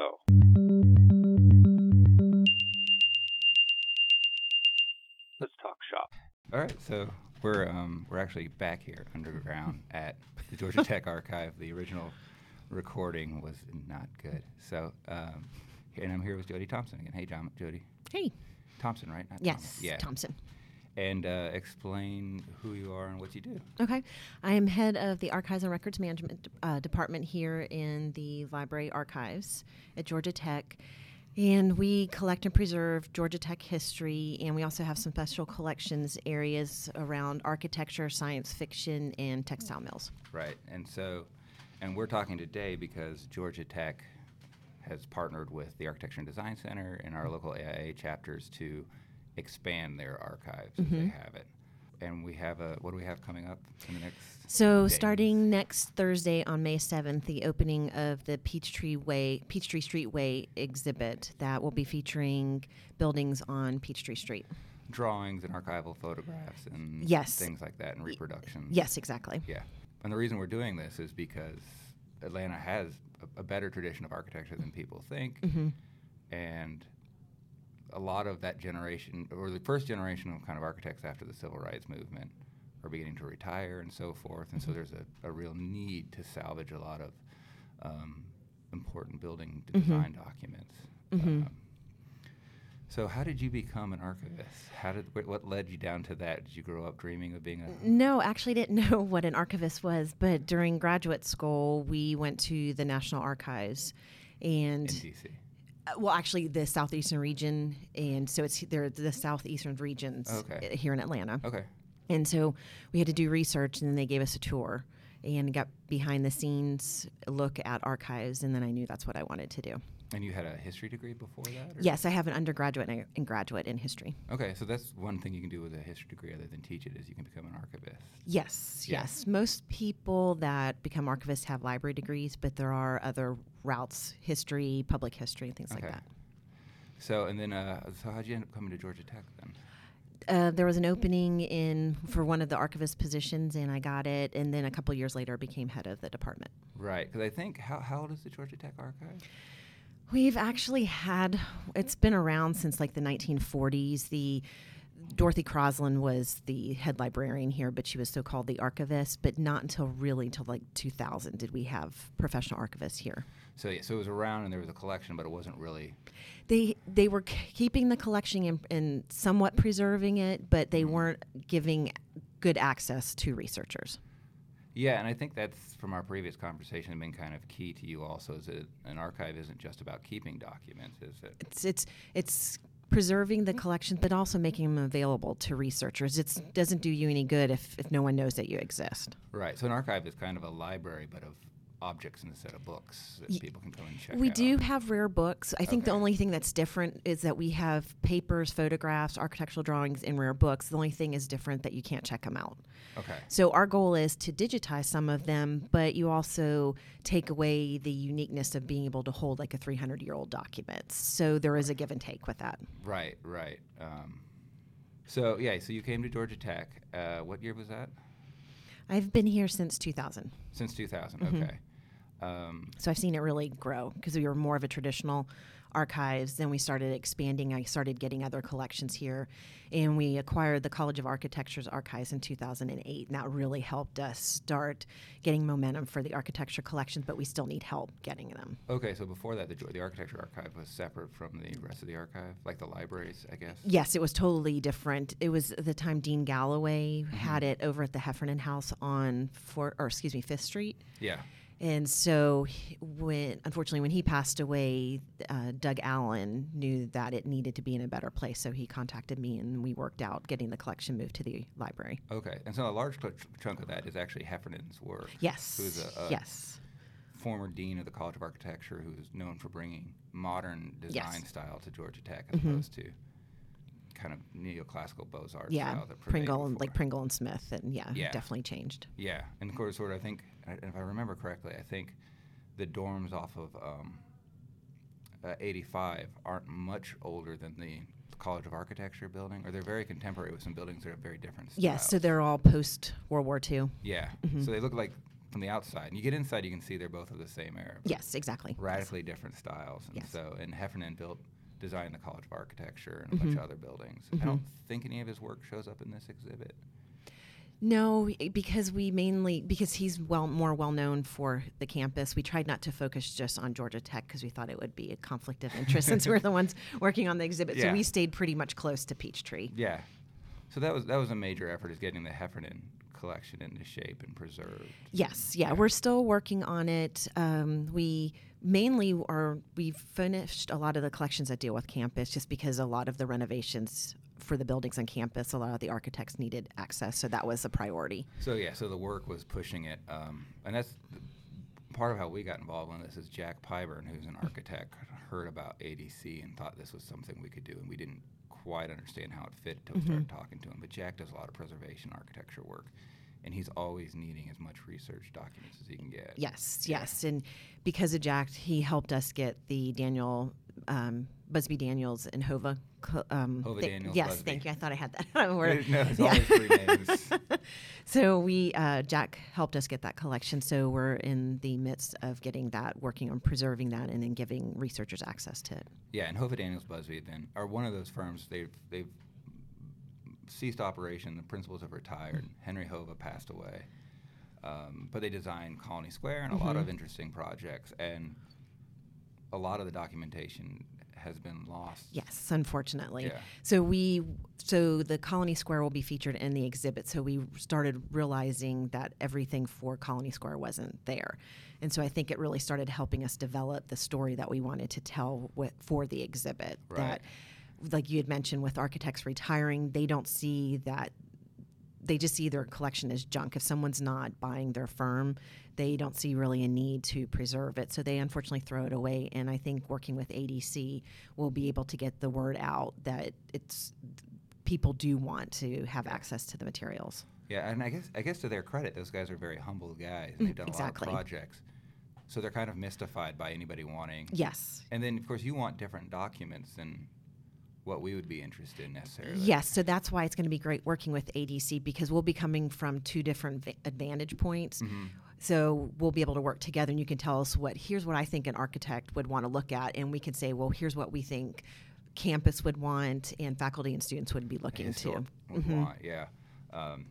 so. Let's talk shop. All right, so we're um, we're actually back here underground at the Georgia Tech Archive. The original recording was not good, so um, and I'm here with Jody Thompson again. Hey, John, Jody Hey. Thompson, right? Not Yes, Thomas. Yeah. Thompson. And uh, explain who you are and what you do. Okay. I am head of the Archives and Records Management uh, Department here in the Library Archives at Georgia Tech. And we collect and preserve Georgia Tech history, and we also have some special collections areas around architecture, science fiction, and textile mills. Right, and so, and we're talking today because Georgia Tech has partnered with the Architecture and Design Center and our local AIA chapters to expand their archives if they have it. And we have a, what do we have coming up in the next? So, days? starting next Thursday on May 7th, the opening of the Peachtree Way, Peachtree Street Way exhibit that will be featuring buildings on Peachtree Street. drawings and archival photographs and Yes. things like that and reproductions. Yes, exactly. Yeah. And the reason we're doing this is because Atlanta has a, a better tradition of architecture than people think. Mm-hmm. And a lot of that generation, or the first generation of kind of architects after the civil rights movement, are beginning to retire and so forth. And Mm-hmm. so there's a, a real need to salvage a lot of um, important building Mm-hmm. design documents. Um, so, how did you become an archivist? How did wh- what led you down to that? Did you grow up dreaming of being a No, actually didn't know what an archivist was, but during graduate school, we went to the National Archives and in DC? Uh, well, actually the southeastern region, and so it's they're the southeastern regions Okay. here in Atlanta. Okay. And so we had to do research, and then they gave us a tour and got behind the scenes look at archives, and then I knew that's what I wanted to do. And you had a history degree before that? or- Yes, I have an undergraduate and and graduate in history. Okay, so that's one thing you can do with a history degree other than teach it is you can become an archivist. Yes, Yeah. yes. Most people that become archivists have library degrees, but there are other routes, history, public history, and things Okay. like that. So and then uh, so how'd you end up coming to Georgia Tech then? Uh, there was an opening in for one of the archivist positions, and I got it. And then a couple years later, became head of the department. Right, because I think how how old is the Georgia Tech archive? We've actually had it's been around since like the 1940s. The Dorothy Crosland was the head librarian here, but she was so called the archivist. But not until really until like 2000 did we have professional archivists here. So yeah, so it was around and there was a collection, but it wasn't really. They they were k- keeping the collection and, and somewhat preserving it, but they mm-hmm. weren't giving good access to researchers. Yeah, and I think that's from our previous conversation been kind of key to you also is that an archive isn't just about keeping documents, is it? It's it's it's preserving the collections, but also making them available to researchers. It doesn't do you any good if, if no one knows that you exist. Right. So an archive is kind of a library, but of objects instead of books that people can go and check We out. do have rare books. I think the only thing that's different is that we have papers, photographs, architectural drawings, and rare books. The only thing is different that you can't check them out. Okay. So our goal is to digitize some of them, but you also take away the uniqueness of being able to hold like a 300 year old document. So there is a give and take with that. Right, right. Um, so yeah, so you came to Georgia Tech. Uh, what year was that? I've been here since 2000. Since 2000. Mm-hmm. Okay. Um, So I've seen it really grow because we were more of a traditional archives. Then we started expanding. I started getting other collections here, and we acquired the College of Architecture's archives in 2008. And that really helped us start getting momentum for the architecture collections, but we still need help getting them. okay, so before that, the, the architecture archive was separate from the rest of the archive, like the libraries, I guess. Yes, it was totally different. It was the time Dean Galloway had it over at the Heffernan House on four, or excuse me, Fifth Street. Yeah. And so, when unfortunately when he passed away, uh, Doug Allen knew that it needed to be in a better place. So he contacted me, and we worked out getting the collection moved to the library. Okay, and so a large cl- chunk of that is actually Heffernan's work. Yes. Who's a, a yes. former dean of the College of Architecture, who's known for bringing modern design Yes. Mm-hmm. style to Georgia Tech, as opposed to kind of neoclassical Beaux Arts Yeah. style that Pringle and like. Pringle and Smith, and yeah, Yeah. definitely changed. Yeah, and of course, sort of, I think, if I remember correctly, I think the dorms off of um, uh, 85 aren't much older than the College of Architecture building, or they're very contemporary with some buildings that are very different styles. Yes. So they're all post World War II. yeah, Mm-hmm. so they look like from the outside. And you get inside, you can see they're both of the same era. Yes, exactly. Radically different styles. And Yes. so, and Heffernan built, designed the College of Architecture and a bunch Mhm. of other buildings. Mhm. I don't think any of his work shows up in this exhibit. No, because we mainly because he's well more well known for the campus. We tried not to focus just on Georgia Tech because we thought it would be a conflict of interest since we're the ones working on the exhibit. So we stayed pretty much close to Peachtree. Yeah. So that was that was a major effort is getting the Heffernan collection into shape and preserved. Yes, yeah, we're still working on it. Um, we mainly are we've finished a lot of the collections that deal with campus, just because a lot of the renovations for the buildings on campus, a lot of the architects needed access, so that was a priority. So yeah, so the work was pushing it, um, and that's part of how we got involved in this. Is Jack Pyburn, who's an architect, heard about ADC and thought this was something we could do, and we didn't quite understand how it fit until we started talking to him. But Jack does a lot of preservation architecture work, and he's always needing as much research documents as he can get. Yes, Yeah. yes, and because of Jack, he helped us get the Daniel um, Busby Daniels and Jova. Um, Jova thi- Daniels, Yes, Busby. thank you. I thought I had that. word. No, it's Yeah. three names. so we uh, Jack helped us get that collection. So we're in the midst of getting that, working on preserving that, and then giving researchers access to it. Yeah, and Jova Daniels Busby then are one of those firms. They've they've ceased operation. The principals have retired. Henry Jova passed away, um, but they designed Colony Square and a lot of interesting projects. And a lot of the documentation has been lost. Yes, unfortunately. Yeah. So we so the Colony Square will be featured in the exhibit. So we started realizing that everything for Colony Square wasn't there. And so I think it really started helping us develop the story that we wanted to tell with, for the exhibit. Right. That like you had mentioned with architects retiring, they don't see that they just see their collection as junk. If someone's not buying their firm, they don't see really a need to preserve it. So they unfortunately throw it away. And I think working with ADC will be able to get the word out that it's people do want to have access to the materials. Yeah, and I guess I guess to their credit, those guys are very humble guys. And they've done exactly. a lot of projects, so they're kind of mystified by anybody wanting. Yes. And then of course you want different documents than what we would be interested in necessarily. Yes, so that's why it's going to be great working with ADC because we'll be coming from two different va- advantage points. Mm-hmm. So we'll be able to work together, and you can tell us what here's what I think an architect would want to look at, and we can say, well, here's what we think campus would want and faculty and students would be looking to. Mhm. want, yeah. Um,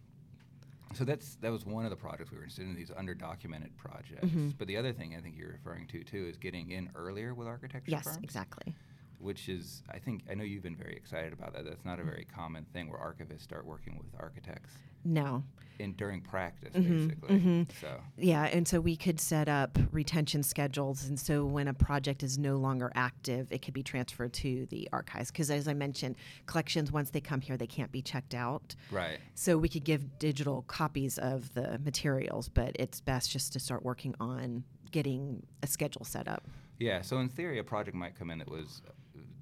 so that's that was one of the projects we were interested in these underdocumented projects. Mm-hmm. But the other thing I think you're referring to too is getting in earlier with architecture Yes, firms, exactly. Which is I think I know you've been very excited about that. That's not a very common thing where archivists start working with architects No. in during practice Mhm, basically. mhm. So Yeah, and so we could set up retention schedules, and so when a project is no longer active, it could be transferred to the archives. Because as I mentioned, collections once they come here, they can't be checked out. right. So we could give digital copies of the materials, but it's best just to start working on getting a schedule set up. Yeah, so in theory, a project might come in that was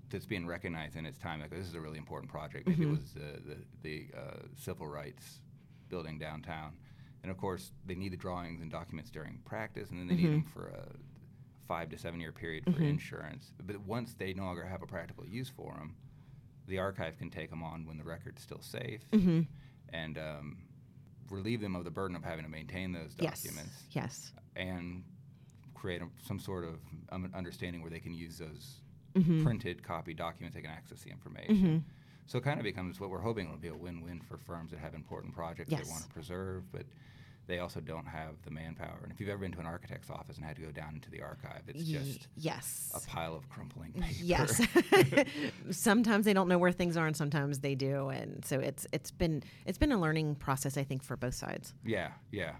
that's being recognized in its time. Like this is a really important project. Maybe Mm-hmm. it was the the, the uh, civil rights building downtown, and of course they need the drawings and documents during practice, and then they need them for a five to seven year period for insurance. But once they no longer have a practical use for them, the archive can take them on when the record's still safe, and um, relieve them of the burden of having to maintain those documents Yes. Yes. and create a, some sort of um, understanding where they can use those Mm-hmm. printed copy documents. They can access the information. So it kind of becomes what we're hoping will be a win-win for firms that have important projects Yes. they want to preserve, but they also don't have the manpower. And if you've ever been to an architect's office and had to go down into the archive, it's just yes. a pile of crumpling paper. Yes. sometimes they don't know where things are and sometimes they do and so it's it's been it's been a learning process I think for both sides. Yeah, yeah.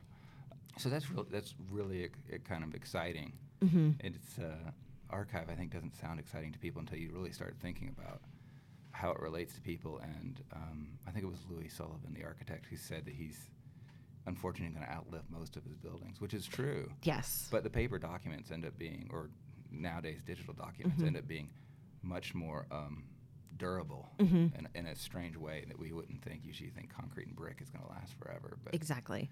So that's real. That's really e- e- kind of exciting. Mm-hmm. It's uh, archive. I think doesn't sound exciting to people until you really start thinking about how it relates to people. And um, I think it was Louis Sullivan, the architect, who said that he's unfortunately going to outlive most of his buildings, which is true. Yes. But the paper documents end up being, or nowadays digital documents Mm-hmm. end up being much more um, durable Mm-hmm. in, in a strange way that we wouldn't think. Usually, you think concrete and brick is going to last forever, but exactly.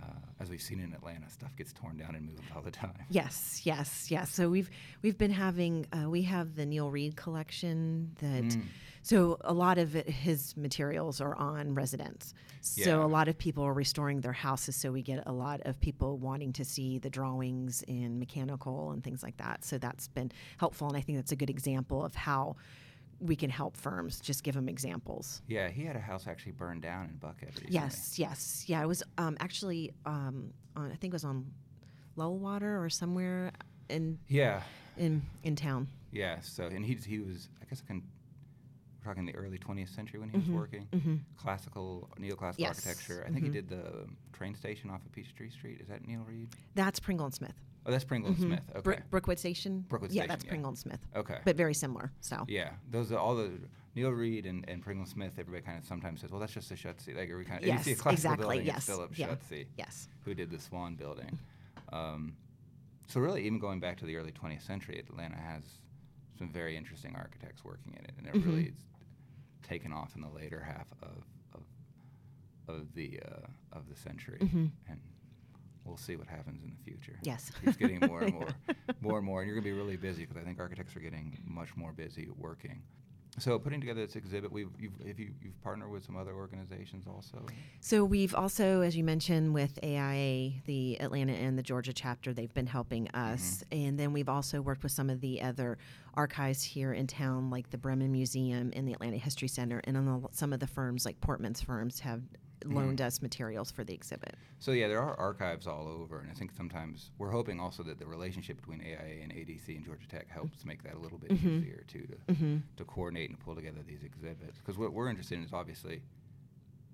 Uh, as we've seen in Atlanta, stuff gets torn down and moved all the time. Yes, yes, yes. So we've we've been having uh, we have the Neel Reid collection that. Mm. So a lot of it, his materials are on residents. So Yeah. a lot of people are restoring their houses. So we get a lot of people wanting to see the drawings in mechanical and things like that. So that's been helpful, and I think that's a good example of how we can help firms. Just give them examples. Yeah, he had a house actually burned down in Buckhead recently. Yes, yes, yeah. It was um, actually um, on, I think it was on Low Water or somewhere in Yeah, in in town. yeah. So, and he he was, I guess, I can, we're talking the early 20th century when he was working. Mhm. Classical, neoclassical Yes. architecture. I think he Mhm. did the train station off of Peachtree Street. Is that Neel Reid? That's Pringle and Smith. Oh, that's Pringle and Mhm. Smith. Okay. Brook- Brookwood Station. Brookwood yeah, Station, that's yeah. Pringle and Smith, okay. but very similar. So Yeah, those are all the Neel Reid and, and Pringle Smith. Everybody kind of sometimes says, "Well, that's just a Shutze." Like every kind of Yes, you see a classical exactly, building, yes, it's Philip yeah. Yes, who did the Swan Building. Um, so really, even going back to the early 20th century, Atlanta has some very interesting architects working in it, and it Mhm. really is taken off in the later half of of, of the uh, of the century, Mhm. and we'll see what happens in the future. yes. It's getting more and more, more and more, and you're going to be really busy because I think architects are getting much more busy working. So putting together this exhibit, we've you've, have you, you've partnered with some other organizations also. So we've also, as you mentioned, with AIA, the Atlanta and the Georgia chapter, they've been helping us, mm-hmm. and then we've also worked with some of the other archives here in town, like the Breman Museum and the Atlanta History Center, and on the, some of the firms, like Portman's firms, have loaned us materials for the exhibit. So yeah, there are archives all over, and I think sometimes we're hoping also that the relationship between AIA and ADC and Georgia Tech helps make that a little bit Mhm. easier too to Mm-hmm. to coordinate and pull together these exhibits. Because what we're interested in is obviously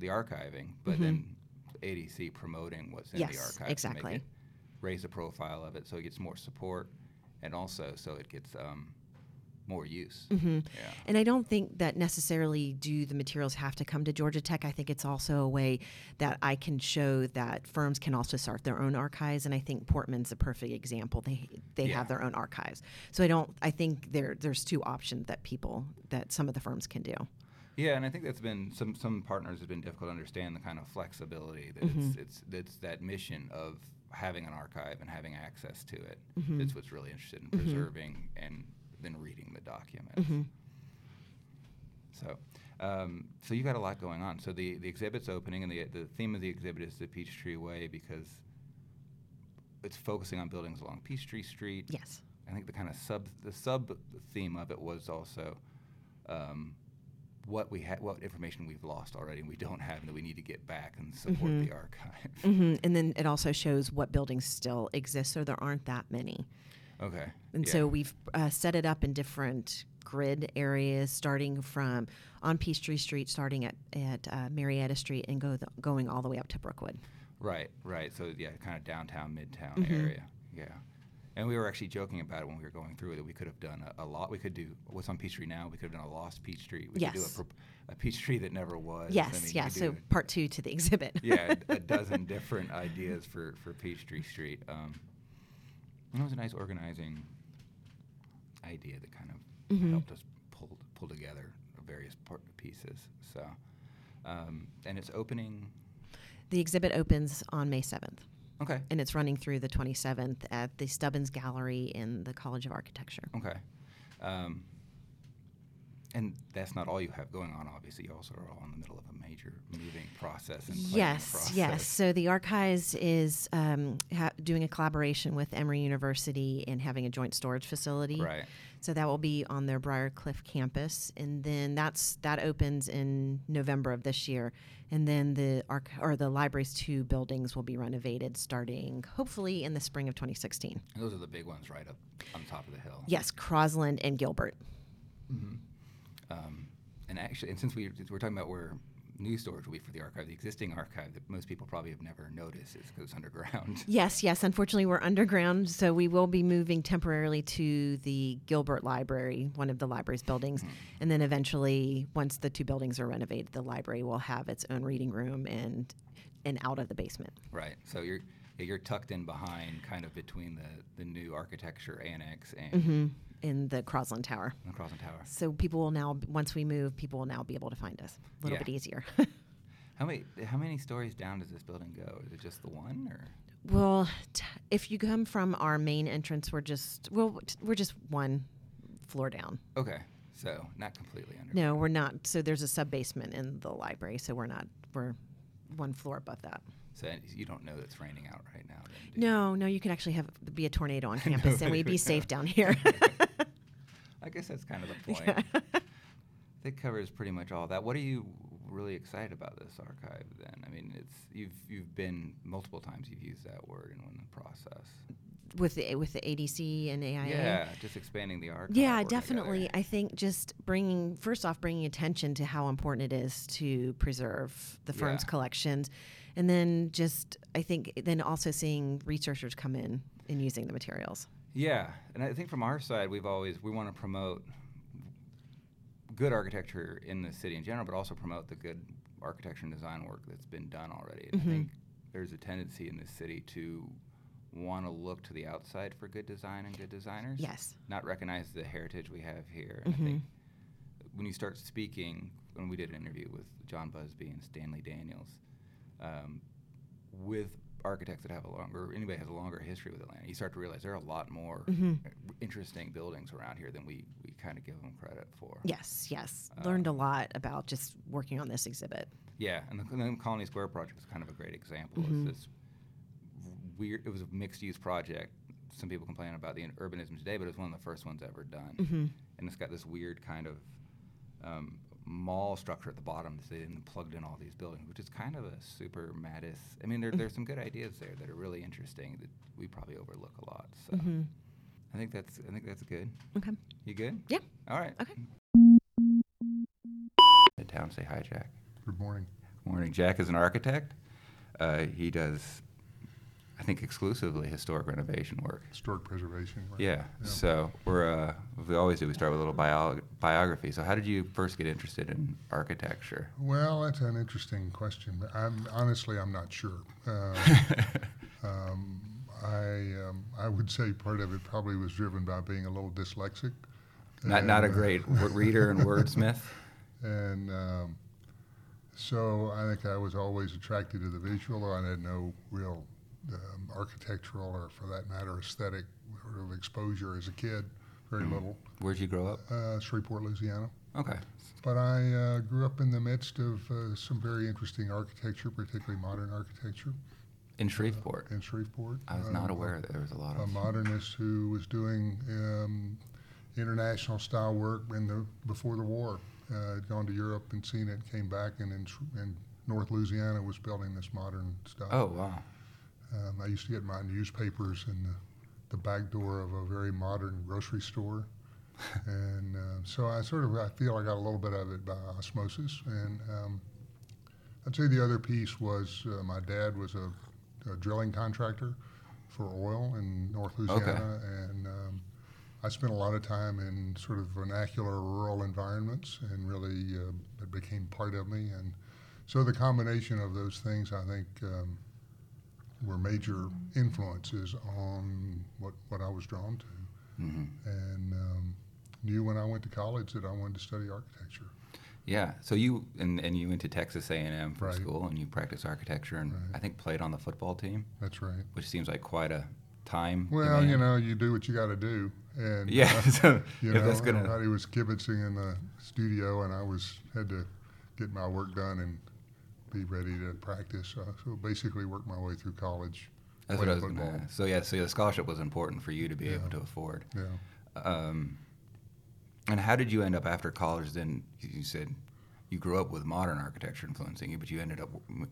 the archiving, but Mhm. then ADC promoting what's in Yes, the archive to exactly. make it raise the profile of it so it gets more support, and also so it gets um, more use. Mm-hmm. Yeah. And I don't think that necessarily do the materials have to come to Georgia Tech. I think it's also a way that I can show that firms can also start their own archives. And I think Portman's a perfect example. They they Yeah. have their own archives. So I don't. I think there there's two options that people that some of the firms can do. Yeah, and I think that's been some some partners have been difficult to understand the kind of flexibility that Mhm. it's it's it's that mission of having an archive and having access to it. Mhm. That's what's really interested in Mhm. preserving and then reading the documents. hmm So, um, so you got a lot going on. So the the exhibit's opening, and the the theme of the exhibit is the Peachtree Way because it's focusing on buildings along Peachtree Street. Yes. I think the kind of sub the sub theme of it was also um, what we had, what information we've lost already, and we don't have, and that we need to get back and support Mhm. the archive. hmm And then it also shows what buildings still exist. So there aren't that many. Okay. And yeah. so we've uh, set it up in different grid areas, starting from on Peachtree Street, starting at, at uh, Marietta Street, and go the, going all the way up to Brookwood. right, right. So yeah, kind of downtown, midtown Mhm. area. Yeah. And we were actually joking about it when we were going through it that we could have done a, a lot. We could do what's on Peachtree now. We could have done a lost Peachtree. We could do a, pro- a Peachtree that never was. I Yes, mean, yeah. So part two to the exhibit. yeah, a, a dozen different ideas for for Peachtree Street. Um, and it was a nice organizing idea that kind of Mhm. helped us pull pull together various part pieces. So, um, and it's opening. The exhibit opens on May 7th, Okay. and it's running through the 27th at the Stubbins Gallery in the College of Architecture. Okay. Um, and that's not all you have going on. Obviously, you also are all in the middle of a major moving process and Yes, process. yes. So the archives is um, ha- doing a collaboration with Emory University and having a joint storage facility. Right. So that will be on their Briarcliff campus, and then that's that opens in November of this year, and then the arch- or the library's two buildings will be renovated starting hopefully in the spring of 2016. And those are the big ones right up on top of the hill. Yes, Crosland and Gilbert. Mhm. Um, and actually, and since we we're talking about where new storage will be for the archive, the existing archive that most people probably have never noticed is it's underground. Yes, yes. Unfortunately, we're underground, so we will be moving temporarily to the Gilbert Library, one of the library's buildings, Mhm. and then eventually, once the two buildings are renovated, the library will have its own reading room and and out of the basement. Right. So you're you're tucked in behind, kind of between the the new architecture annex and hmm In the Crosland Tower. the Crosland Tower. So people will now, once we move, people will now be able to find us a little Yeah. bit easier. How many how many stories down does this building go? Is it just the one or? Well, t- if you come from our main entrance, we're just well, t- we're just one floor down. Okay, so not completely under. No, we're not. So there's a sub basement in the library, so we're not. We're one floor above that. So you don't know that it's raining out right now. Then, do you? No, no, you could actually have be a tornado on campus, and we'd be safe down here. I guess that's kind of the point. That covers pretty much all that. What are you really excited about this archive then? I mean, it's you've you've been multiple times you've used that word in one process. with the with the ADC and AIA. Yeah, just expanding the archive. Yeah, definitely. together. I think just bringing first off bringing attention to how important it is to preserve the firm's Yeah. collections, and then just I think then also seeing researchers come in and using the materials. Yeah, and I think from our side, we've always we want to promote good architecture in the city in general, but also promote the good architecture and design work that's been done already. Mhm. I think there's a tendency in this city to want to look to the outside for good design and good designers. Yes. Not recognize the heritage we have here. And I think when you start speaking, when we did an interview with John Busby and Stanley Daniels, um, with architects that have a longer, anybody has a longer history with Atlanta, you start to realize there are a lot more Mhm. uh, interesting buildings around here than we, we kind of give them credit for. Yes, yes. Learned a Um, lot about just working on this exhibit. Yeah, and the, the Colony Square project is kind of a great example. Mhm. It's this weird. It was a mixed-use project. Some people complain about the urbanism today, but it was one of the first ones ever done. Mhm. And it's got this weird kind of um, mall structure at the bottom. So they didn't plugged in all these buildings, which is kind of a super Mattis. I mean, there, there's some good ideas there that are really interesting that we probably overlook a lot. So Mhm. I think that's I think that's good. Okay. You good? Yeah. All right. Okay. The town say hi, Jack. Good morning. Morning. Jack is an architect. Uh, he does, I think, exclusively historic renovation work. Historic preservation. right? Yeah. So we're uh, we always do. We start with a little bio- biography. So how did you first get interested in architecture? Well, that's an interesting question. I'm honestly, I'm not sure. Uh, um, I um, I would say part of it probably was driven by being a little dyslexic. not not a And, great reader and wordsmith. and um, so I think I was always attracted to the visual, though I had no real um, architectural or, for that matter, aesthetic sort of exposure as a kid. Very Mhm. little. Where'd you grow up? Uh, Shreveport, Louisiana. Okay. But I uh, grew up in the midst of uh, some very interesting architecture, particularly modern architecture In Shreveport. in Shreveport. I was not Um, aware that there was a lot A of. modernist who was doing um, international style work in the before the war. Uh, had gone to Europe and seen it, came back, and in, in North Louisiana was building this modern stuff. Oh wow. Um, I used to get my newspapers in the, the back door of a very modern grocery store. and uh, so I sort of I feel I got a little bit of it by osmosis. And um, I'd say the other piece was uh, my dad was a, a drilling contractor for oil in North Louisiana, and um, I spent a lot of time in sort of vernacular rural environments, and really uh, it became part of me. And so the combination of those things, I think. Um, were major influences on what, what I was drawn to, hmm and um, knew when I went to college that I wanted to study architecture. Yeah. So you and, and you went to Texas A and M for Right. school, and you practiced architecture, and Right. I think played on the football team, That's right. which seems like quite a time. Well, you know, you do what you got to do, and Yeah. uh, so you know, that's gonna. everybody was kibitzing in the studio, and I was had to get my work done and be ready to practice. Uh, so basically, worked my way through college. That's what I was going to ask. So yeah, so the scholarship was important for you to be able to afford. Yeah. Um, and how did you end up after college? Then you said you grew up with modern architecture influencing you, but you ended up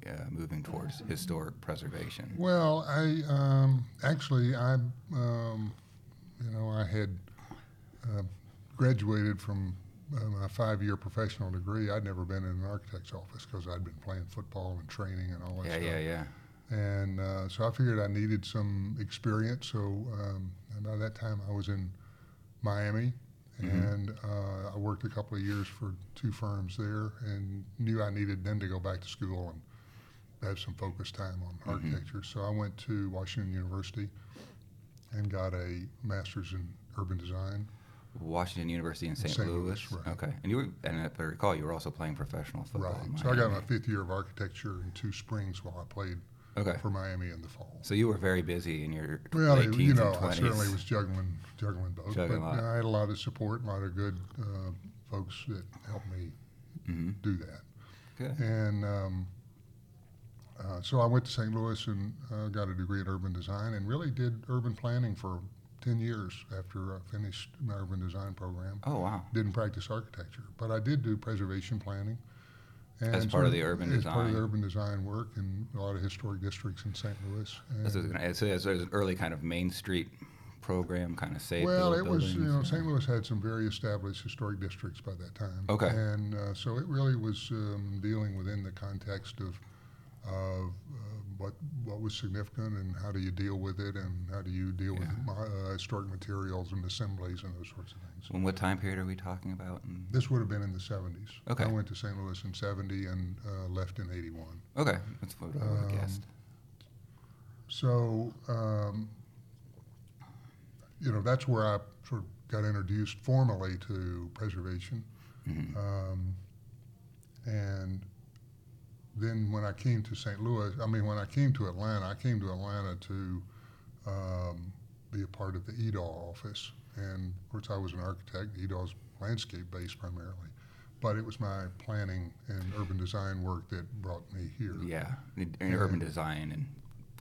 uh, moving towards historic preservation. Well, I um, actually I um, you know I had uh, graduated from my five-year professional degree. I'd never been in an architect's office because I'd been playing football and training and all that Yeah, stuff. yeah, yeah. Yeah. And uh, so I figured I needed some experience. So um, by that time I was in Miami. Mhm. And uh, I worked a couple of years for two firms there, and knew I needed then to go back to school and have some focus time on Mhm. architecture. So I went to Washington University and got a master's in urban design. Washington University in St. St. Louis. Louis, right. Okay, and you were, and if I recall, you were also playing professional football. Right. So I got my fifth year of architecture in two springs while I played Okay, for Miami in the fall. so you were very busy in your Well, late you know, I certainly was juggling, juggling both. Juggling but. I had a lot of support, a lot of good uh, folks that helped me hmm do that. Good. And um, uh, so I went to St. Louis and uh, got a degree in urban design and really did urban planning for 10 years after I finished my urban design program. Oh wow. Didn't practice architecture, but I did do preservation planning. And As part of the urban as part of the urban design work in a lot of historic districts in St. Louis. This is And- so there's an early kind of Main Street program, kind of save. Well, it was, you know, St. Louis had some very established historic districts by that time. Okay. And uh, so it really was um, dealing within the context of, of uh, what, what was significant and how do you deal with it and how do you deal with Yeah. mo- uh, historic materials and assemblies and those sorts of things. And what time period are we talking about? And- This would have been in the 70s. Okay. I went to St. Louis in 70 and uh, left in 81. Okay, that's what I would have Um, guessed. So, um, you know, that's where I sort of got introduced formally to preservation. Mhm. Um, and then when I came to St. Louis, I mean, when I came to Atlanta, I came to Atlanta to um, be a part of the EDAW office. And of course, I was an architect. EDAW's landscape based primarily. But it was my planning and urban design work that brought me here. Yeah, in Yeah. urban design and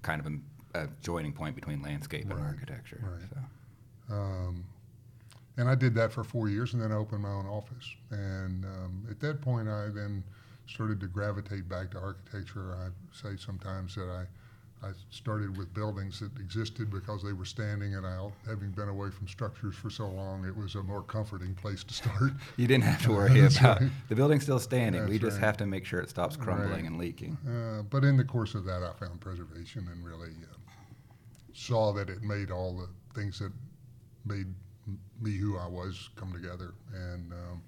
kind of a, a joining point between landscape and architecture. right. So. Um, and I did that for four years, and then I opened my own office. And um, at that point, I then started to gravitate back to architecture. I say sometimes that I, I started with buildings that existed because they were standing, and I, having been away from structures for so long, it was a more comforting place to start. You didn't have to worry about right. the building's still standing. we just right. have to make sure it stops crumbling Right. and leaking. Uh, but in the course of that, I found preservation and really uh, saw that it made all the things that made me who I was come together, and um,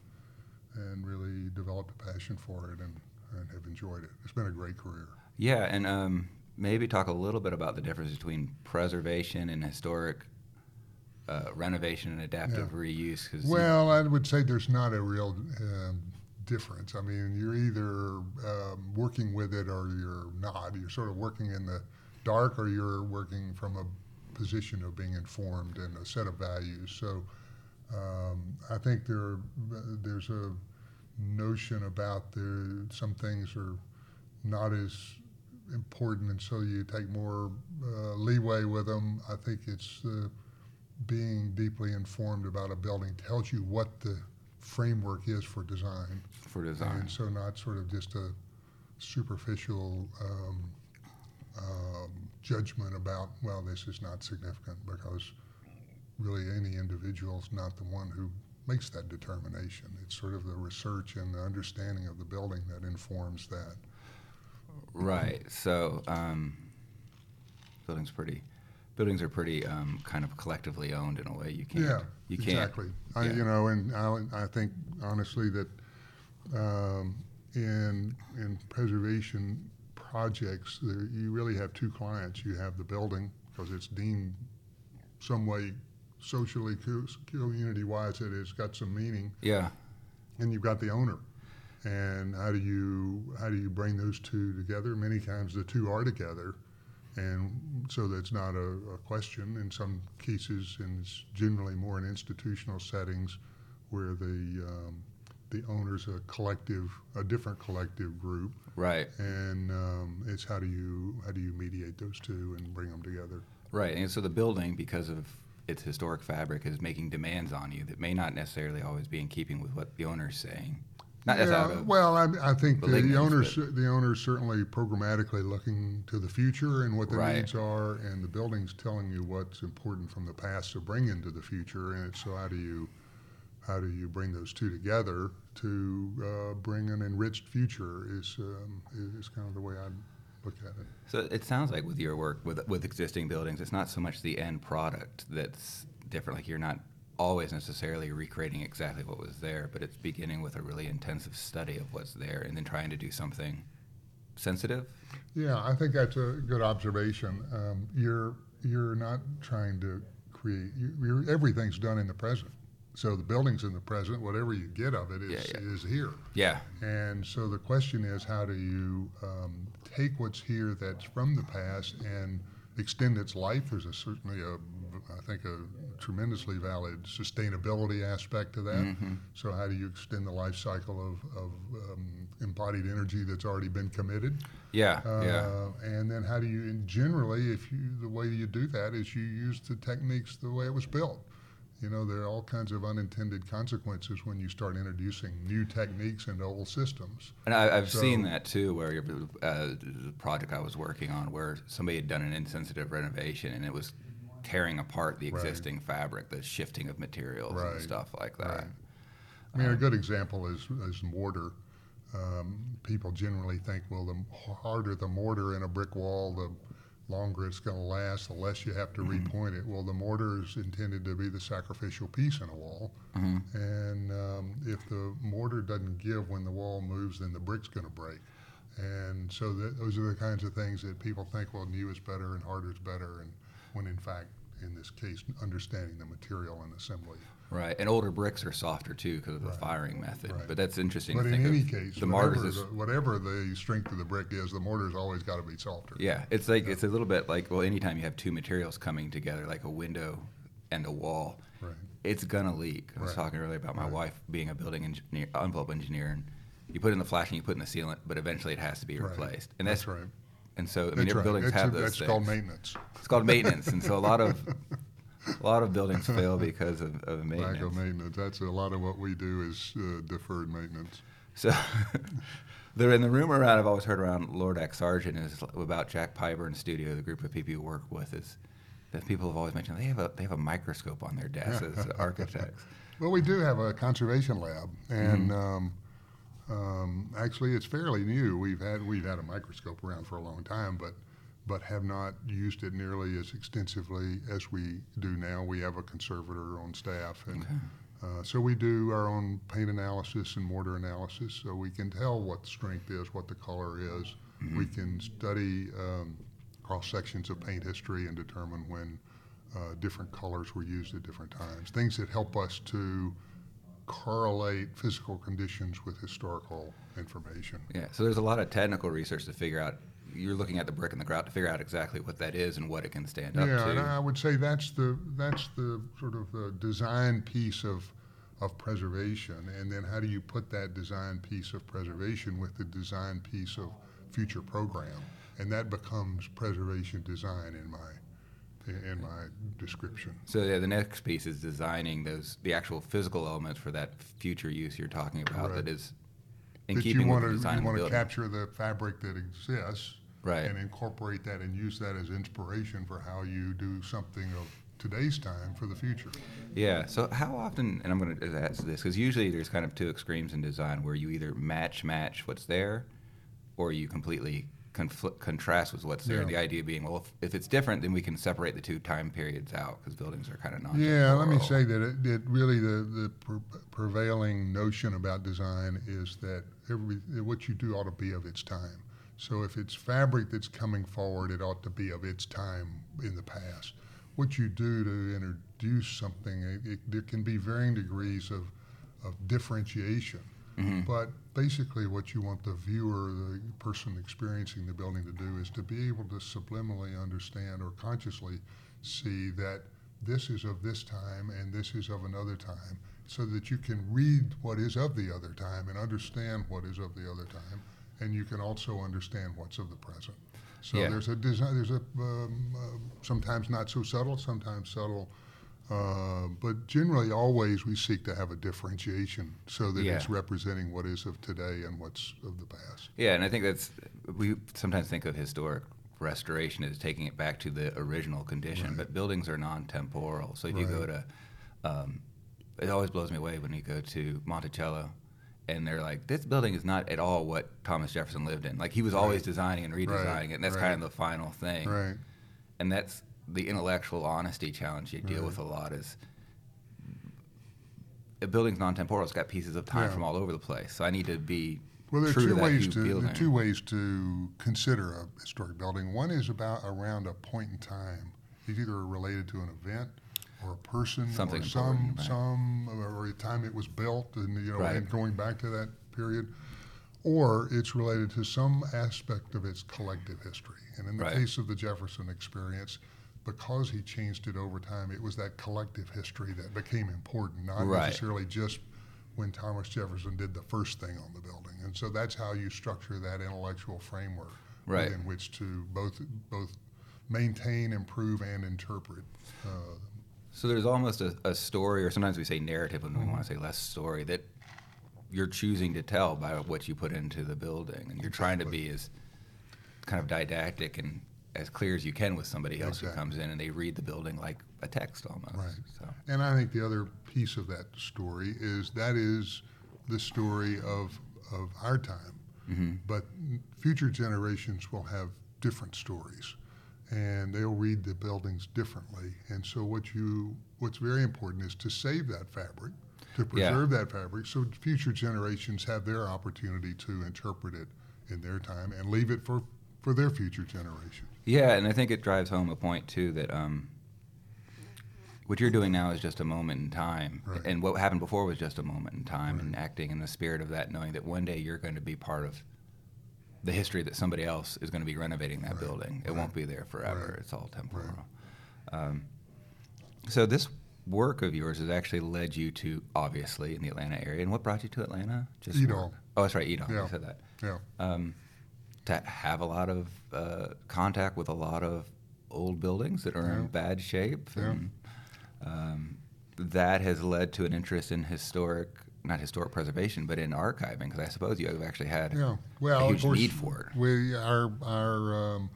and really developed a passion for it, and, and have enjoyed it. It's been a great career. Yeah, and um, maybe talk a little bit about the difference between preservation and historic uh, renovation and adaptive Yeah. reuse. Well, I would say there's not a real um, difference. I mean, you're either um, working with it or you're not. You're sort of working in the dark, or you're working from a position of being informed and a set of values. So, um, I think there there's a notion about there some things are not as important, and so you take more uh, leeway with them. I think it's uh, being deeply informed about a building tells you what the framework is for design, for design. and so not sort of just a superficial um, um, judgment about well, this is not significant because really any individual is not the one who makes that determination. It's sort of the research and the understanding of the building that informs that. Right. So um, buildings pretty buildings are pretty um, kind of collectively owned in a way. You can't. Yeah, You can't. exactly. I, yeah. you know, and I, I think honestly that um, in in preservation projects, there, you really have two clients. You have the building because it's deemed some way socially, community wise, it has got some meaning, Yeah. and you've got the owner. And how do you how do you bring those two together? Many times the two are together, and so that's not a, a question. In some cases, and it's generally more in institutional settings, where the um, the owner's a collective, a different collective group, Right. and um, it's how do you how do you mediate those two and bring them together? Right. And so the building, because of its historic fabric, is making demands on you that may not necessarily always be in keeping with what the owner's saying. Not Yeah, well, I, I think the, the owners the owners certainly programmatically looking to the future and what the Right. needs are, and the building's telling you what's important from the past to bring into the future. And so how do you how do you bring those two together to uh, bring an enriched future? Is um, is kind of the way I look at it. So it sounds like with your work with with existing buildings, it's not so much the end product that's different. Like you're not always necessarily recreating exactly what was there, but it's beginning with a really intensive study of what's there and then trying to do something sensitive. Yeah, I think that's a good observation. Um, you're you're not trying to create. You, you're, everything's done in the present. So the building's in the present. Whatever you get of it is, Yeah, yeah. is here. Yeah. And so the question is, how do you um, take what's here that's from the past and extend its life? There's a, certainly a, I think, a tremendously valid sustainability aspect to that. Mm-hmm. So how do you extend the life cycle of, of um, embodied energy that's already been committed? Yeah. Uh, yeah. And then how do you, and generally, if you, the way you do that is you use the techniques the way it was built. You know, there are all kinds of unintended consequences when you start introducing new techniques into old systems. And I, I've seen that too, where uh, the project I was working on, where somebody had done an insensitive renovation and it was tearing apart the Right. existing fabric, the shifting of materials Right, and stuff like that. right. I mean, a good example is, is mortar. Um, people generally think, well, the harder the mortar in a brick wall, the longer it's going to last, the less you have to repoint it. Well, the mortar is intended to be the sacrificial piece in a wall. And um, if the mortar doesn't give when the wall moves, then the brick's going to break. And so that, those are the kinds of things that people think, well, new is better and harder is better. And when in fact, in this case, understanding the material and assembly Right. And older bricks are softer too because of the Right. firing method. Right. But that's interesting But to in think any of. case, the whatever, mortars is the, whatever the strength of the brick is, the mortar's always got to be softer. Yeah, it's like it's a little bit like well, anytime you have two materials coming together, like a window and a wall, Right. it's gonna leak. I was Right. talking earlier about my wife being a building engineer, envelope engineer, and you put in the flashing, you put in the sealant, but eventually it has to be Right. replaced. And That's that's, right. And so I mean, That's every right. buildings That's, have those that's things. called maintenance. It's called maintenance, and so a lot of a lot of buildings fail because of, of maintenance. Lack of maintenance. That's a lot of what we do is uh, deferred maintenance. So, the and the rumor around I've always heard around Lord Aeck Sargent is about Jack Pyburn Studio, the group of people you work with, is that people have always mentioned they have a they have a microscope on their desks as architects. Well, we do have a conservation lab, and Mm-hmm. um, um, actually, it's fairly new. We've had we've had a microscope around for a long time, but but have not used it nearly as extensively as we do now. We have a conservator on staff, and uh, so we do our own paint analysis and mortar analysis, so we can tell what the strength is, what the color is. We can study um, cross sections of paint history and determine when uh, different colors were used at different times. Things that help us to correlate physical conditions with historical information. Yeah, so there's a lot of technical research to figure out. You're looking at the brick and the grout to figure out exactly what that is and what it can stand up yeah, to. and I would say that's the that's the sort of the design piece of of preservation, and then how do you put that design piece of preservation with the design piece of future program, and that becomes preservation design in my in my description. So yeah, the next piece is designing those the actual physical elements for that future use you're talking about. Correct. That is in that keeping you want with to the design you want to capture the fabric that exists Right. and incorporate that and use that as inspiration for how you do something of today's time for the future. Yeah. So how often? And I'm going to ask this because usually there's kind of two extremes in design where you either match match what's there, or you completely confl- contrast with what's there. Yeah. The idea being, well, if, if it's different, then we can separate the two time periods out because buildings are kind of not. Yeah, let me say that it, it really the the pre- prevailing notion about design is that every what you do ought to be of its time. So if it's fabric that's coming forward, it ought to be of its time in the past. What you do to introduce something, it, it, there can be varying degrees of of differentiation. Mm-hmm. But basically, what you want the viewer, the person experiencing the building, to do is to be able to subliminally understand or consciously see that this is of this time and this is of another time, so that you can read what is of the other time and understand what is of the other time, and you can also understand what's of the present. So Yeah. there's a design. There's a um, uh, sometimes not so subtle, sometimes subtle. Uh, but generally, always we seek to have a differentiation so that it's representing what is of today and what's of the past. Yeah, and I think that's we sometimes think of historic restoration as taking it back to the original condition, Right. but buildings are non-temporal. So if you go to, um, it always blows me away when you go to Monticello, and they're like, "This building is not at all what Thomas Jefferson lived in." Like he was always Right. designing and redesigning Right, it, and that's right. kind of the final thing. Right. And that's the intellectual honesty challenge you deal with a lot is. A building's non-temporal. It's got pieces of time Yeah. from all over the place. So I need to be Well, there are two ways to there are two ways to consider a historic building. One is about around a point in time. It's either related to an event or a person Something or some right. some or time it was built and you know Right. and going back to that period or it's related to some aspect of its collective history and in the Right. case of the Jefferson experience because he changed it over time it was that collective history that became important not Right. necessarily just when Thomas Jefferson did the first thing on the building and so that's how you structure that intellectual framework Right. within which to both both maintain, improve, and interpret. Uh, So there's almost a, a story, or sometimes we say narrative when we want to say less story, that you're choosing to tell by what you put into the building. And you're trying to be as kind of didactic and as clear as you can with somebody else Exactly. who comes in and they read the building like a text almost. Right. So, and I think the other piece of that story is that is the story of of our time, mhm. but future generations will have different stories, and they'll read the buildings differently. And so, what you what's very important is to save that fabric, to Yeah. preserve that fabric, so future generations have their opportunity to interpret it in their time and leave it for for their future generations. Yeah, and I think it drives home a point too that um, what you're doing now is just a moment in time, Right. and what happened before was just a moment in time, and acting in the spirit of that, knowing that one day you're going to be part of the history that somebody else is going to be renovating that Right, building. It right, won't be there forever. right, It's all temporal. Um, so this work of yours has actually led you to obviously in the Atlanta area. And what brought you to Atlanta? Just Edall. work? Oh, that's right, Edall. Yeah. You said that Yeah. um, to have a lot of uh, contact with a lot of old buildings that are Yeah. in bad shape. Yeah. And, um, that has led to an interest in historic, not historic preservation, but in archiving, because I suppose you have actually had Yeah, well, a huge of course, need for it. We our our um,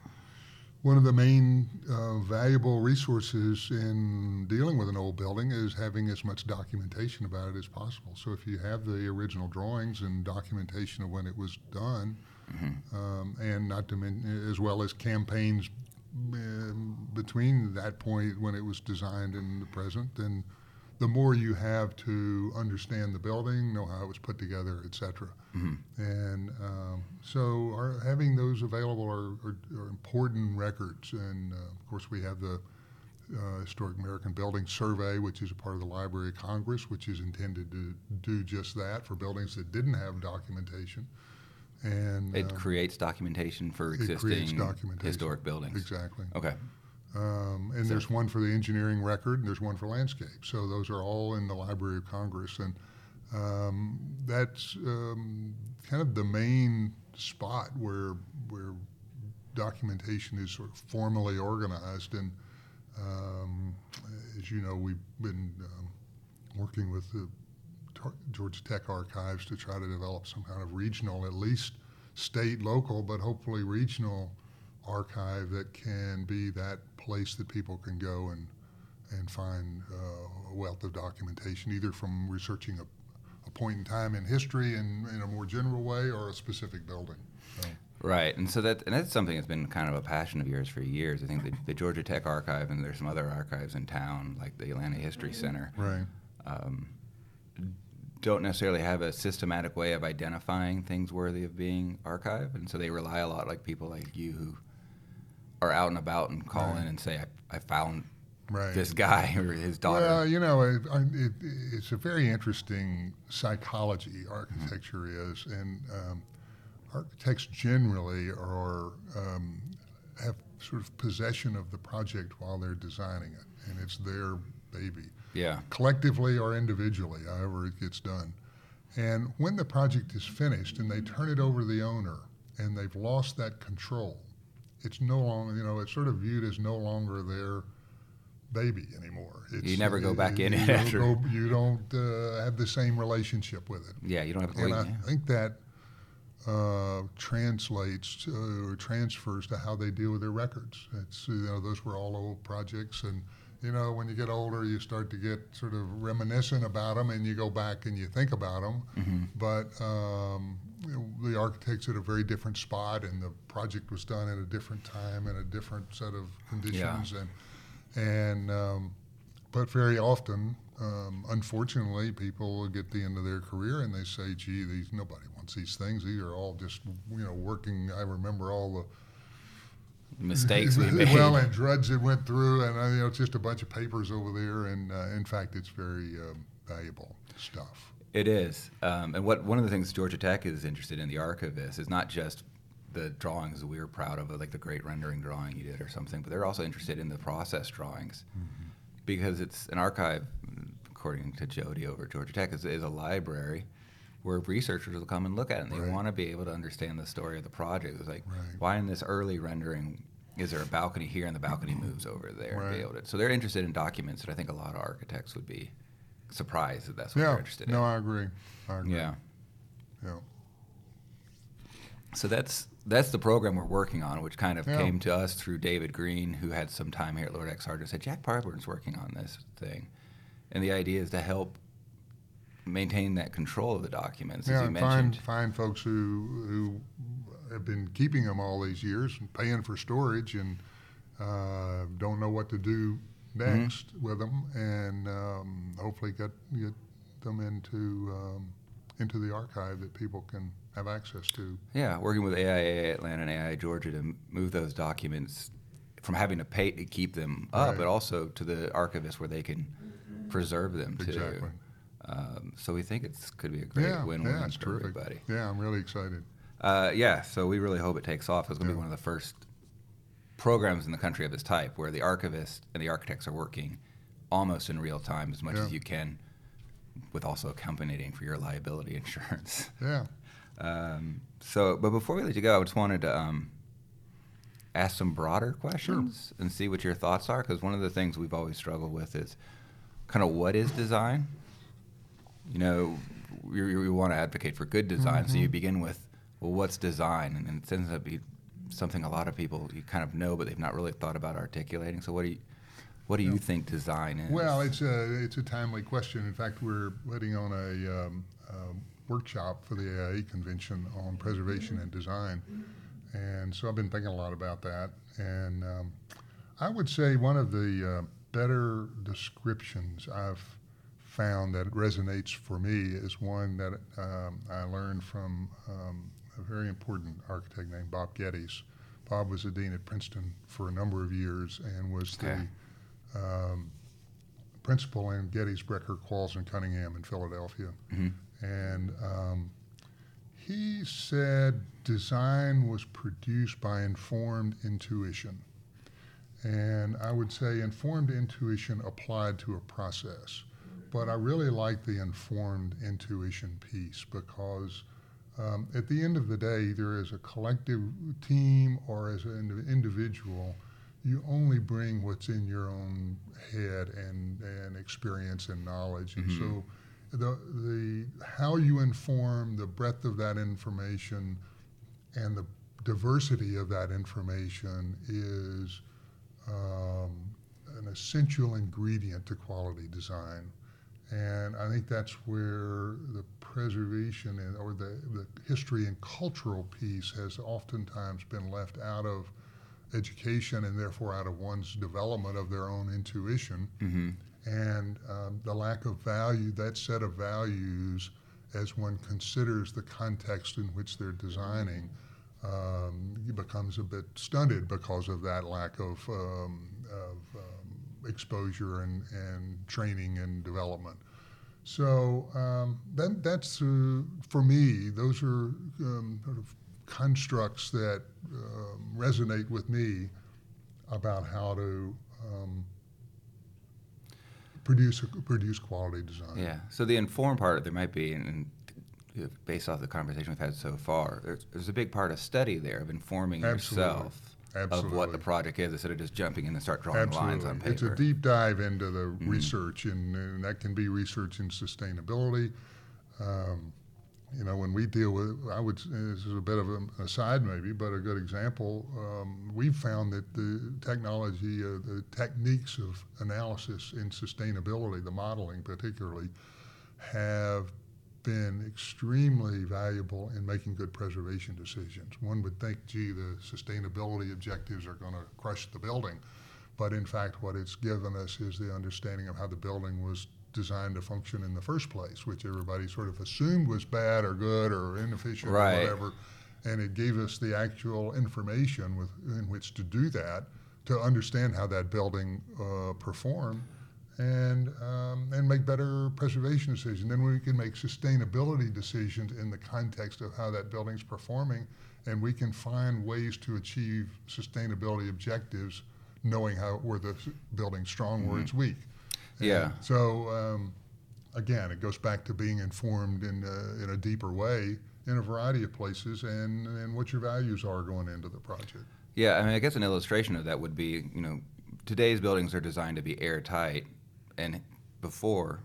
one of the main uh, valuable resources in dealing with an old building is having as much documentation about it as possible. So if you have the original drawings and documentation of when it was done, Mm-hmm. um, and not to mention as well as campaigns um, between that point when it was designed and the present, then the more you have to understand the building, know how it was put together, et cetera. And um, so our, having those available are, are, are important records. And uh, of course, we have the uh, Historic American Building Survey, which is a part of the Library of Congress, which is intended to do just that for buildings that didn't have documentation. And It uh, creates documentation for existing documentation. historic buildings. Exactly. Okay. Um, and there's one for the engineering record, and there's one for landscape. So those are all in the Library of Congress, and um, that's um, kind of the main spot where where documentation is sort of formally organized. And um, as you know, we've been um, working with the Georgia Tech archives to try to develop some kind of regional, at least state, local, but hopefully regional archive that can be that place that people can go and and find uh, a wealth of documentation, either from researching a, a point in time in history in, in a more general way or a specific building. So, Right, and so that and that's something that's been kind of a passion of yours for years. I think the, the Georgia Tech Archive and there's some other archives in town, like the Atlanta History Center, right. um, don't necessarily have a systematic way of identifying things worthy of being archived, and so they rely a lot like people like you who are out and about and call Right. in and say, "I, I found Right. this guy or his daughter." Well, you know, it, it, it's a very interesting psychology architecture is, and um, architects generally are um, have sort of possession of the project while they're designing it, and it's their baby, yeah, collectively or individually, however it gets done. And when the project is finished and they turn it over to the owner, and they've lost that control, it's no longer, you know, it's sort of viewed as no longer their baby anymore. It's, you never go back in you it don't after. go- you don't uh, have the same relationship with it. yeah, you don't have to And wait. I yeah. think that uh, translates to, or transfers to how they deal with their records. It's you know those were all old projects, and you know when you get older, you start to get sort of reminiscent about them, and you go back and you think about them. Mm-hmm. But um, the architect's at a very different spot, and the project was done at a different time and a different set of conditions, and and um, but very often, um, unfortunately, people get the end of their career and they say, "Gee, these nobody wants these things. These are all just you know working." I remember all the mistakes we made. well, and drugs that went through, and uh, you know, it's just a bunch of papers over there. And uh, in fact, it's very um, valuable stuff. It is, um, and what one of the things Georgia Tech is interested in the archivist is not just the drawings that we were proud of, like the great rendering drawing you did or something, but they're also interested in the process drawings Mm-hmm. because it's an archive, according to Jody over at Georgia Tech, is, is a library where researchers will come and look at it and they Right. want to be able to understand the story of the project. It's like, Right. why in this early rendering is there a balcony here and the balcony moves over there? Right. able to- so they're interested in documents that I think a lot of architects would be surprised that that's what Yeah, they're interested no, in. I agree. I agree. Yeah. yeah. So that's that's the program we're working on, which kind of Yeah. came to us through David Green, who had some time here at Lord Aeck Sargent, said Jack Pyburn's working on this thing, and the idea is to help maintain that control of the documents, as Yeah, you and mentioned. find find folks who who have been keeping them all these years and paying for storage and uh, don't know what to do Mm-hmm. next with them, and um, hopefully get get them into um, into the archive that people can have access to. Yeah, working with AIA Atlanta and AIA Georgia to move those documents from having to pay to keep them up, Right. but also to the archivist where they can preserve them too. Exactly. Um, so we think it's could be a great yeah, win-win yeah, for terrific. everybody. Yeah, I'm really excited. Uh, yeah, so we really hope it takes off. It's going to be one of the first programs in the country of its type where the archivist and the architects are working almost in real time as much Yeah. as you can, with also accommodating for your liability insurance. Yeah, Um, so, but before we let you go, I just wanted to um, ask some broader questions and see what your thoughts are. Because one of the things we've always struggled with is kind of what is design. You know, we, we want to advocate for good design, so you begin with, well, what's design, and, it to be something a lot of people you kind of know, but they've not really thought about articulating. So, what do you, what do you think design is? Well, it's a it's a timely question. In fact, we're putting on a um, um, workshop for the AIA convention on preservation and design, and so I've been thinking a lot about that. And um, I would say one of the uh, better descriptions I've found that resonates for me is one that um, I learned from um, a very important architect named Bob Geddes. Bob was a dean at Princeton for a number of years and was Okay. the um, principal in Geddes, Brecher, Qualls, and Cunningham in Philadelphia. Mhm. And um, he said design was produced by informed intuition. And I would say informed intuition applied to a process. But I really like the informed intuition piece because um, at the end of the day, either as a collective team or as an individual, you only bring what's in your own head and, and experience and knowledge. And so the, the, how you inform the breadth of that information and the diversity of that information is um, an essential ingredient to quality design. And I think that's where the preservation and, or the, the history and cultural piece has oftentimes been left out of education and therefore out of one's development of their own intuition. hmm And um, the lack of value, that set of values, as one considers the context in which they're designing, um, becomes a bit stunted because of that lack of, um, of um, exposure and, and training and development. So um, that, that's, uh, for me, those are um, sort of constructs that um, resonate with me about how to um, produce, produce quality design. Yeah. So the informed part, there might be, and, and based off the conversation we've had so far, there's, there's a big part of study there of informing Absolutely. yourself of what the project is instead of just jumping in and start drawing Absolutely. lines on paper. It's a deep dive into the research, and, and that can be research in sustainability. Um, you know, when we deal with, I would, this is a bit of an aside maybe, but a good example. Um, we've found that the technology, uh, the techniques of analysis in sustainability, the modeling particularly, have been extremely valuable in making good preservation decisions. One would think, gee, the sustainability objectives are going to crush the building. But in fact, what it's given us is the understanding of how the building was designed to function in the first place, which everybody sort of assumed was bad or good or inefficient Right. or whatever. and it gave us the actual information with in which to do that to understand how that building uh, performed and um, and make better preservation decisions. Then we can make sustainability decisions in the context of how that building's performing, and we can find ways to achieve sustainability objectives, knowing how where the building's strong, where it's weak. And Yeah. So um, again, it goes back to being informed in a, in a deeper way in a variety of places, and and what your values are going into the project. Yeah, I mean, I guess an illustration of that would be, you know, today's buildings are designed to be airtight, and before,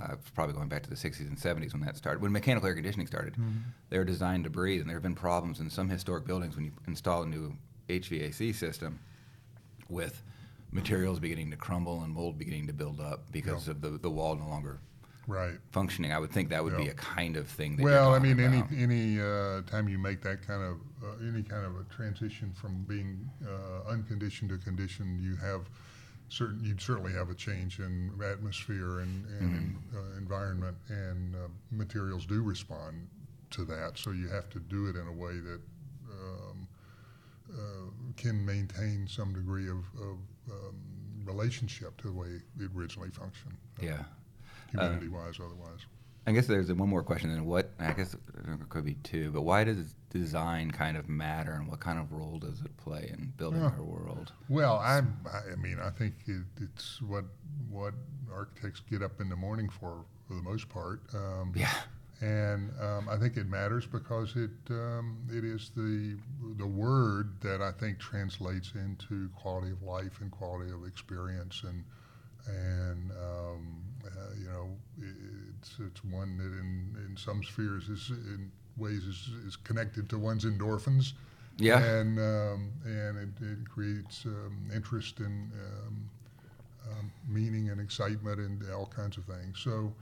uh, it's probably going back to the 60s and 70s when that started, when mechanical air conditioning started, they were designed to breathe, and there have been problems in some historic buildings when you install a new HVAC system with materials beginning to crumble and mold beginning to build up because Yeah. of the, the wall no longer Right. functioning. I would think that would be a kind of thing that Well, I mean, talking any any uh, time you make that kind of uh, any kind of a transition from being uh, unconditioned to conditioned, you have certain you'd certainly have a change in atmosphere and, and in, uh, environment, and uh, materials do respond to that. So you have to do it in a way that um, uh, can maintain some degree of, of um, relationship to the way it originally functioned, yeah. humanity-wise, otherwise. I guess there's one more question. Then what? I guess there could be two, but why does design kind of matter, and what kind of role does it play in building our world? Well, I'm, I, I mean, I think it, it's what what architects get up in the morning for, for the most part. Um, Yeah, And um, I think it matters because it um, it is the the word that I think translates into quality of life and quality of experience and and um, uh, you know it's it's one that in, in some spheres is in ways is, is connected to one's endorphins yeah, and um, and it, it creates um, interest and um, um, meaning and excitement and all kinds of things. So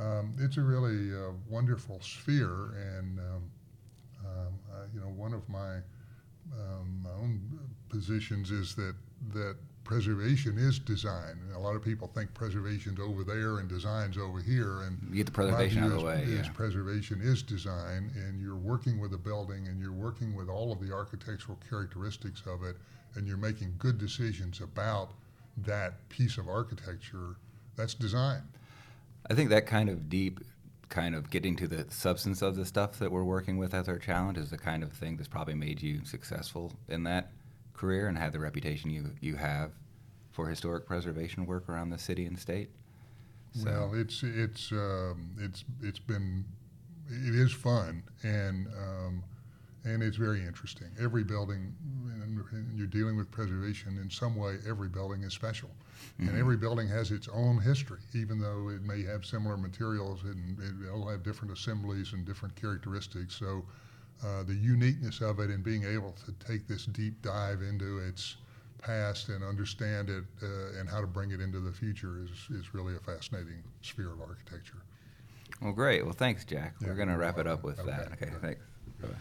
um, it's a really uh, wonderful sphere, and um, um, I, you know one of my um, my own positions is that that preservation is design. And a lot of people think preservation's over there and design's over here, and you get the preservation out of the way. is, is Yeah. preservation is design, and you're working with a building, and you're working with all of the architectural characteristics of it, and you're making good decisions about that piece of architecture. That's design. I think that kind of deep, kind of getting to the substance of the stuff that we're working with as our challenge is the kind of thing that's probably made you successful in that career and have the reputation you you have for historic preservation work around the city and state. So, Well, it's it's um, it's it's been it is fun and um, and it's very interesting. Every building, and you're dealing with preservation in some way. Every building is special, and every building has its own history, even though it may have similar materials and it all have different assemblies and different characteristics. So. Uh, the uniqueness of it and being able to take this deep dive into its past and understand it uh, and how to bring it into the future is, is really a fascinating sphere of architecture. well, great. Well, thanks, Jack. Yeah, we're going to wrap it up with that. Okay. Okay, thanks. Bye-bye.